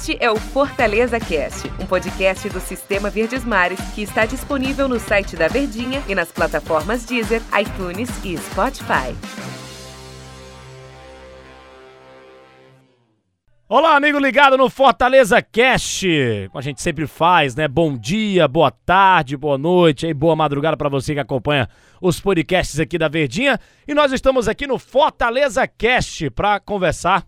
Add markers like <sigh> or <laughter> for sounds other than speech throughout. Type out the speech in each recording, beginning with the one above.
Este é o Fortaleza Cast, um podcast do Sistema Verdes Mares que está disponível no site da Verdinha e nas plataformas Deezer, iTunes e Spotify. Olá, amigo ligado no Fortaleza Cast. Como a gente sempre faz, né? Bom dia, boa tarde, boa noite e boa madrugada para você que acompanha os podcasts aqui da Verdinha. E nós estamos aqui no Fortaleza Cast para conversar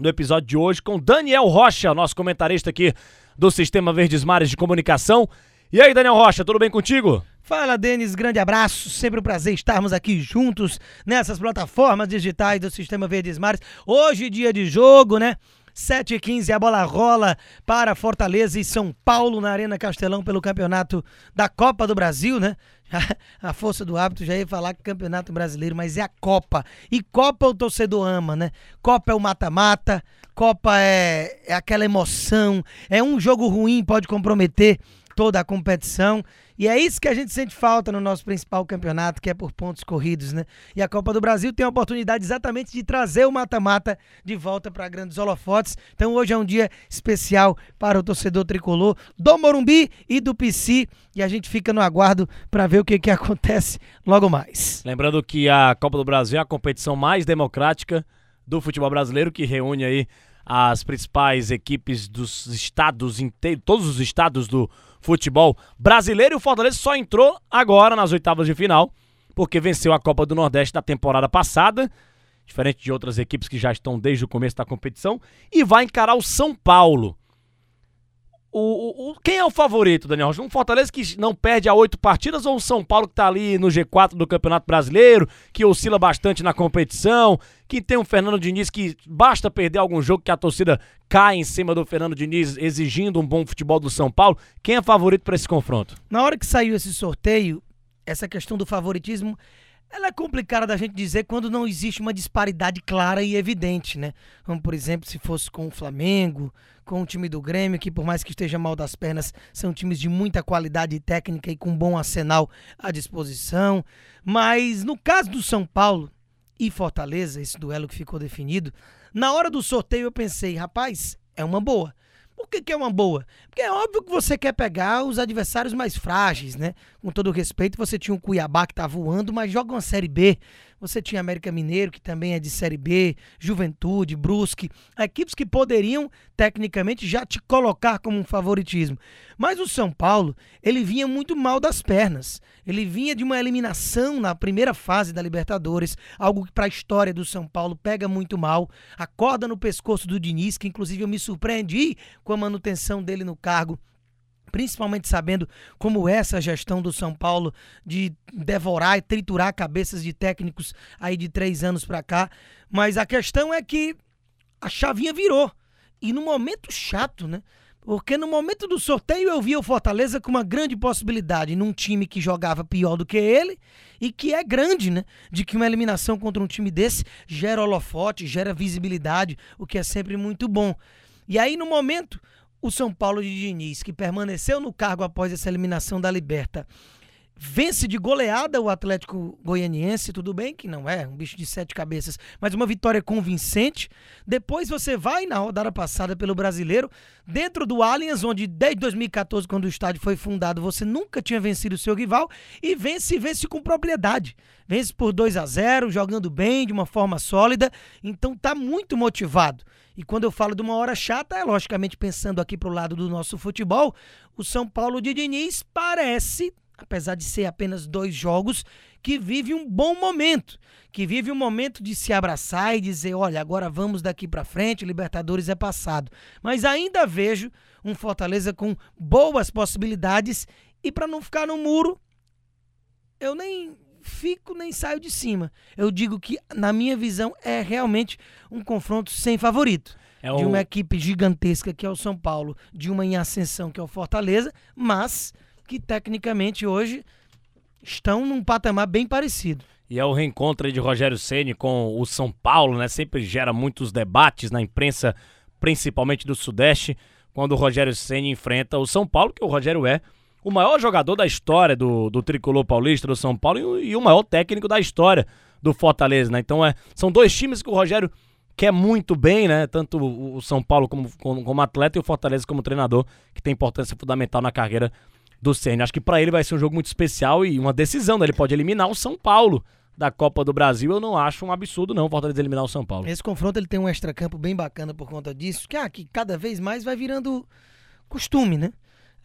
no episódio de hoje com Daniel Rocha, nosso comentarista aqui do Sistema Verdes Mares de Comunicação. E aí, Daniel Rocha, tudo bem contigo? Fala, Denis, grande abraço. Sempre um prazer estarmos aqui juntos nessas plataformas digitais do Sistema Verdes Mares. Hoje, dia de jogo, né? 7h15, a bola rola para Fortaleza e São Paulo na Arena Castelão pelo campeonato da Copa do Brasil, né? <laughs> a força do hábito já ia falar que campeonato brasileiro, mas é a Copa. E Copa o torcedor ama, né? Copa é o mata-mata, Copa é, é aquela emoção, é um jogo ruim, pode comprometer toda a competição. E é isso que a gente sente falta no nosso principal campeonato, que é por pontos corridos, né? E a Copa do Brasil tem a oportunidade exatamente de trazer o mata-mata de volta para grandes holofotes. Então hoje é um dia especial para o torcedor tricolor do Morumbi e do PC. E a gente fica no aguardo para ver o que, que acontece logo mais. Lembrando que a Copa do Brasil é a competição mais democrática do futebol brasileiro, que reúne aí as principais equipes dos estados todos os estados do futebol brasileiro. E o Fortaleza só entrou agora nas oitavas de final, porque venceu a Copa do Nordeste da temporada passada, diferente de outras equipes que já estão desde o começo da competição, e vai encarar o São Paulo. O, o, quem é o favorito, Daniel Rocha? Um Fortaleza que não perde a oito partidas ou um São Paulo que está ali no G4 do Campeonato Brasileiro, que oscila bastante na competição, que tem um Fernando Diniz que basta perder algum jogo que a torcida cai em cima do Fernando Diniz exigindo um bom futebol do São Paulo. Quem é favorito para esse confronto? Na hora que saiu esse sorteio, essa questão do favoritismo ela é complicada da gente dizer quando não existe uma disparidade clara e evidente, né? Como, por exemplo, se fosse com o Flamengo, com o time do Grêmio, que por mais que esteja mal das pernas, são times de muita qualidade técnica e com bom arsenal à disposição. Mas no caso do São Paulo e Fortaleza, esse duelo que ficou definido, na hora do sorteio eu pensei, rapaz, é uma boa. Por que, que é uma boa? Porque é óbvio que você quer pegar os adversários mais frágeis, né? Com todo respeito, você tinha um Cuiabá que tá voando, mas joga uma Série B. Você tinha América Mineiro, que também é de Série B, Juventude, Brusque, equipes que poderiam, tecnicamente, já te colocar como um favoritismo. Mas o São Paulo, ele vinha muito mal das pernas. Ele vinha de uma eliminação na primeira fase da Libertadores, algo que para a história do São Paulo pega muito mal. A corda no pescoço do Diniz, que inclusive eu me surpreendi com a manutenção dele no cargo principalmente sabendo como é essa gestão do São Paulo de devorar e triturar cabeças de técnicos aí de três anos para cá. Mas a questão é que a chavinha virou. E no momento chato, né? Porque no momento do sorteio eu via o Fortaleza com uma grande possibilidade num time que jogava pior do que ele e que é grande, né? De que uma eliminação contra um time desse gera holofote, gera visibilidade, o que é sempre muito bom. E aí no momento o São Paulo de Diniz, que permaneceu no cargo após essa eliminação da Liberta, vence de goleada o Atlético Goianiense, tudo bem que não é um bicho de sete cabeças, mas uma vitória convincente. Depois você vai na rodada passada pelo Brasileiro, dentro do Allianz, onde desde 2014, quando o estádio foi fundado, você nunca tinha vencido o seu rival e vence vence com propriedade. Vence por 2 a 0, jogando bem, de uma forma sólida, então tá muito motivado. E quando eu falo de uma hora chata, é logicamente pensando aqui pro lado do nosso futebol, o São Paulo de Diniz parece apesar de ser apenas dois jogos, que vive um bom momento, que vive um momento de se abraçar e dizer, olha, agora vamos daqui para frente, Libertadores é passado. Mas ainda vejo um Fortaleza com boas possibilidades e para não ficar no muro, eu nem fico nem saio de cima. Eu digo que, na minha visão, é realmente um confronto sem favorito. É o... De uma equipe gigantesca que é o São Paulo, de uma em ascensão que é o Fortaleza, mas que tecnicamente hoje estão num patamar bem parecido. E é o reencontro de Rogério Ceni com o São Paulo, né? Sempre gera muitos debates na imprensa, principalmente do Sudeste, quando o Rogério Ceni enfrenta o São Paulo, que o Rogério é o maior jogador da história do, do tricolor paulista do São Paulo e, e o maior técnico da história do Fortaleza, né? Então é, são dois times que o Rogério quer muito bem, né? Tanto o São Paulo como, como, como atleta e o Fortaleza como treinador, que tem importância fundamental na carreira do Senna. Acho que para ele vai ser um jogo muito especial e uma decisão, né? Ele pode eliminar o São Paulo da Copa do Brasil, eu não acho um absurdo não Fortaleza eliminar o São Paulo. Esse confronto ele tem um extracampo bem bacana por conta disso, que, ah, que cada vez mais vai virando costume, né?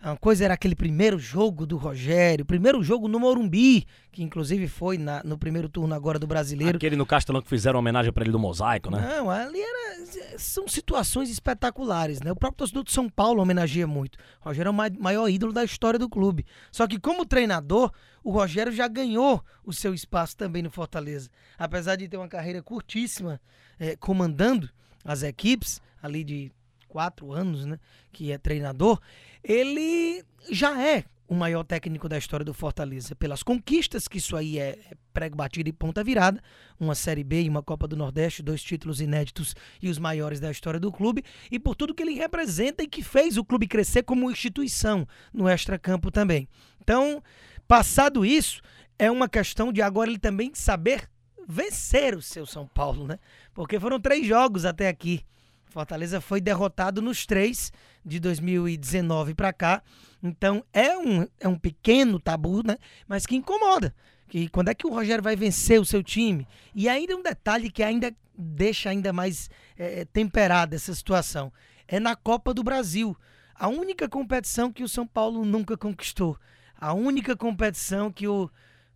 Uma coisa era aquele primeiro jogo do Rogério, primeiro jogo no Morumbi, que inclusive foi na, no primeiro turno agora do brasileiro. Aquele no Castelão que fizeram homenagem para ele do mosaico, né? Não, ali era, são situações espetaculares, né? O próprio torcedor de São Paulo homenageia muito. O Rogério é o maior ídolo da história do clube. Só que como treinador, o Rogério já ganhou o seu espaço também no Fortaleza. Apesar de ter uma carreira curtíssima é, comandando as equipes, ali de quatro anos, né? Que é treinador ele já é o maior técnico da história do Fortaleza, pelas conquistas, que isso aí é, é prego batido e ponta virada, uma Série B e uma Copa do Nordeste, dois títulos inéditos e os maiores da história do clube, e por tudo que ele representa e que fez o clube crescer como instituição no extracampo também. Então, passado isso, é uma questão de agora ele também saber vencer o seu São Paulo, né? Porque foram três jogos até aqui. Fortaleza foi derrotado nos três de 2019 para cá. Então é um, é um pequeno tabu, né? Mas que incomoda. Que quando é que o Rogério vai vencer o seu time? E ainda um detalhe que ainda deixa ainda mais é, temperada essa situação é na Copa do Brasil. A única competição que o São Paulo nunca conquistou. A única competição que o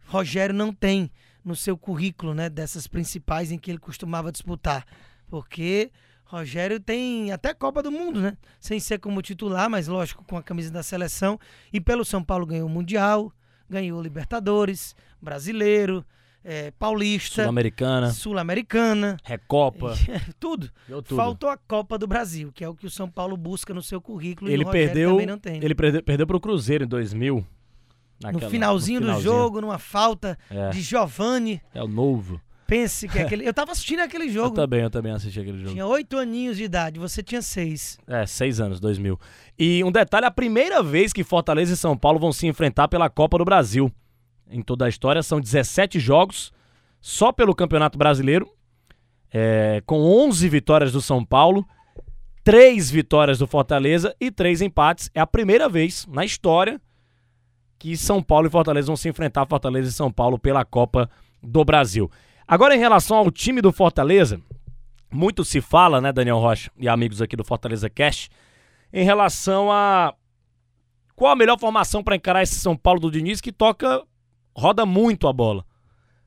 Rogério não tem no seu currículo, né? Dessas principais em que ele costumava disputar. Porque Rogério tem até Copa do Mundo, né? Sem ser como titular, mas lógico, com a camisa da seleção. E pelo São Paulo ganhou o Mundial, ganhou o Libertadores, Brasileiro, é, Paulista. Sul-Americana. Sul-Americana. Recopa. <laughs> tudo. tudo. Faltou a Copa do Brasil, que é o que o São Paulo busca no seu currículo ele e o perdeu, também não tem. Ele perdeu, perdeu pro Cruzeiro em 2000. Naquela, no, finalzinho no, finalzinho do jogo, numa falta é. de Giovani. É o novo. Pense que aquele. Eu tava assistindo aquele jogo. Eu também, eu também assisti aquele jogo. Tinha oito aninhos de idade, você tinha seis. É, seis anos, 2000. E um detalhe: a primeira vez que Fortaleza e São Paulo vão se enfrentar pela Copa do Brasil. Em toda a história, são 17 jogos só pelo Campeonato Brasileiro, é, com 11 vitórias do São Paulo, três vitórias do Fortaleza e três empates. É a primeira vez na história que São Paulo e Fortaleza vão se enfrentar, Fortaleza e São Paulo, pela Copa do Brasil. Agora, em relação ao time do Fortaleza, muito se fala, né, Daniel Rocha e amigos aqui do Fortaleza Cash, em relação a qual a melhor formação para encarar esse São Paulo do Diniz que toca, roda muito a bola.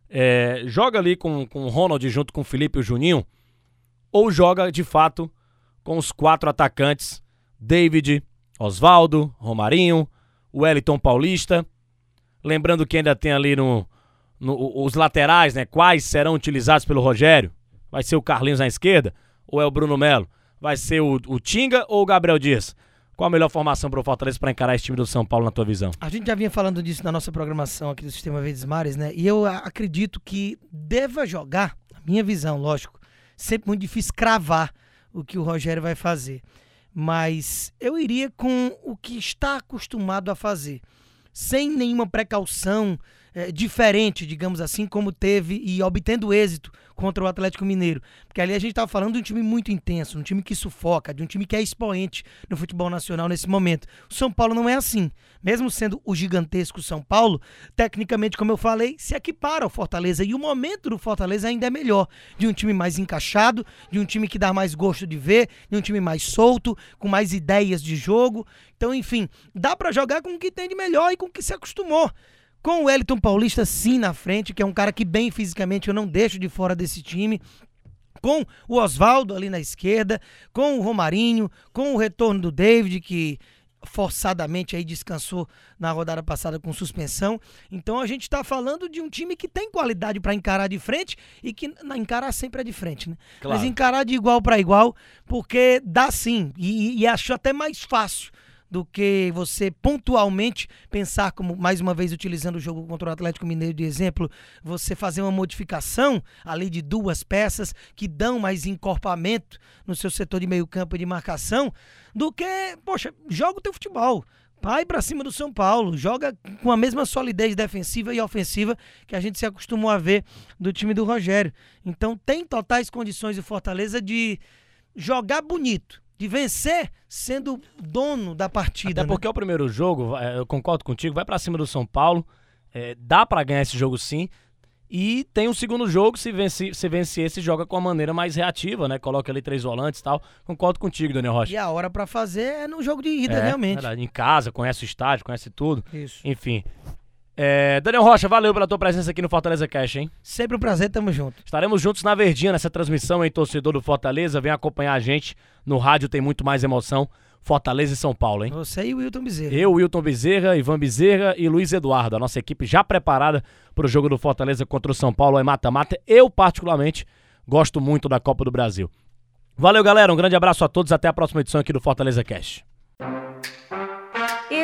É, joga ali com, com o Ronald junto com o Felipe e o Juninho, ou joga de fato com os quatro atacantes: David, Oswaldo, Romarinho, Wellington Paulista. Lembrando que ainda tem ali no, no, os laterais, né? Quais serão utilizados pelo Rogério? Vai ser o Carlinhos na esquerda ou é o Bruno Melo? Vai ser o, o Tinga ou o Gabriel Dias? Qual a melhor formação para o Fortaleza para encarar esse time do São Paulo na tua visão? A gente já vinha falando disso na nossa programação aqui do Sistema Verdes Mares, né? E eu acredito que deva jogar, na minha visão, lógico, sempre muito difícil cravar o que o Rogério vai fazer. Mas eu iria com o que está acostumado a fazer, sem nenhuma precaução, é, diferente, digamos assim, como teve e obtendo êxito contra o Atlético Mineiro. Porque ali a gente estava falando de um time muito intenso, um time que sufoca, de um time que é expoente no futebol nacional nesse momento. O São Paulo não é assim. Mesmo sendo o gigantesco São Paulo, tecnicamente, como eu falei, se equipara ao Fortaleza. E o momento do Fortaleza ainda é melhor. De um time mais encaixado, de um time que dá mais gosto de ver, de um time mais solto, com mais ideias de jogo. Então, enfim, dá para jogar com o que tem de melhor e com o que se acostumou. Com o Wellington Paulista, sim, na frente, que é um cara que, bem fisicamente, eu não deixo de fora desse time com o Oswaldo ali na esquerda, com o Romarinho, com o retorno do David, que forçadamente aí descansou na rodada passada com suspensão. Então a gente está falando de um time que tem qualidade para encarar de frente e que encarar sempre é de frente, né? Claro. Mas encarar de igual para igual, porque dá sim e, e acho até mais fácil do que você pontualmente pensar, como mais uma vez utilizando o jogo contra o Atlético Mineiro de exemplo, você fazer uma modificação ali de duas peças que dão mais encorpamento no seu setor de meio campo e de marcação, do que, poxa, joga o teu futebol Vai para cima do São Paulo, joga com a mesma solidez defensiva e ofensiva que a gente se acostumou a ver do time do Rogério. Então tem totais condições o Fortaleza de jogar bonito, de vencer sendo dono da partida. Até né? porque é o primeiro jogo, é, eu concordo contigo, vai para cima do São Paulo, é, dá para ganhar esse jogo sim. E tem um segundo jogo, se vencer, se vencer esse, joga com uma maneira mais reativa, né? Coloca ali três volantes e tal. Concordo contigo, Daniel Rocha. E a hora para fazer é no jogo de ida, é, realmente. Em casa, conhece o estádio, conhece tudo. Isso. Enfim. É, Daniel Rocha, valeu pela tua presença aqui no Fortaleza Cash, hein? Sempre um prazer, tamo junto. Estaremos juntos na Verdinha nessa transmissão, hein, torcedor do Fortaleza. Vem acompanhar a gente. No rádio tem muito mais emoção. Fortaleza e São Paulo, hein? Você e o Wilton Bezerra. Eu, Wilton Bezerra, Ivan Bezerra e Luiz Eduardo. A nossa equipe já preparada para o jogo do Fortaleza contra o São Paulo em mata-mata. Eu, particularmente, gosto muito da Copa do Brasil. Valeu, galera. Um grande abraço a todos. Até a próxima edição aqui do Fortaleza Cash.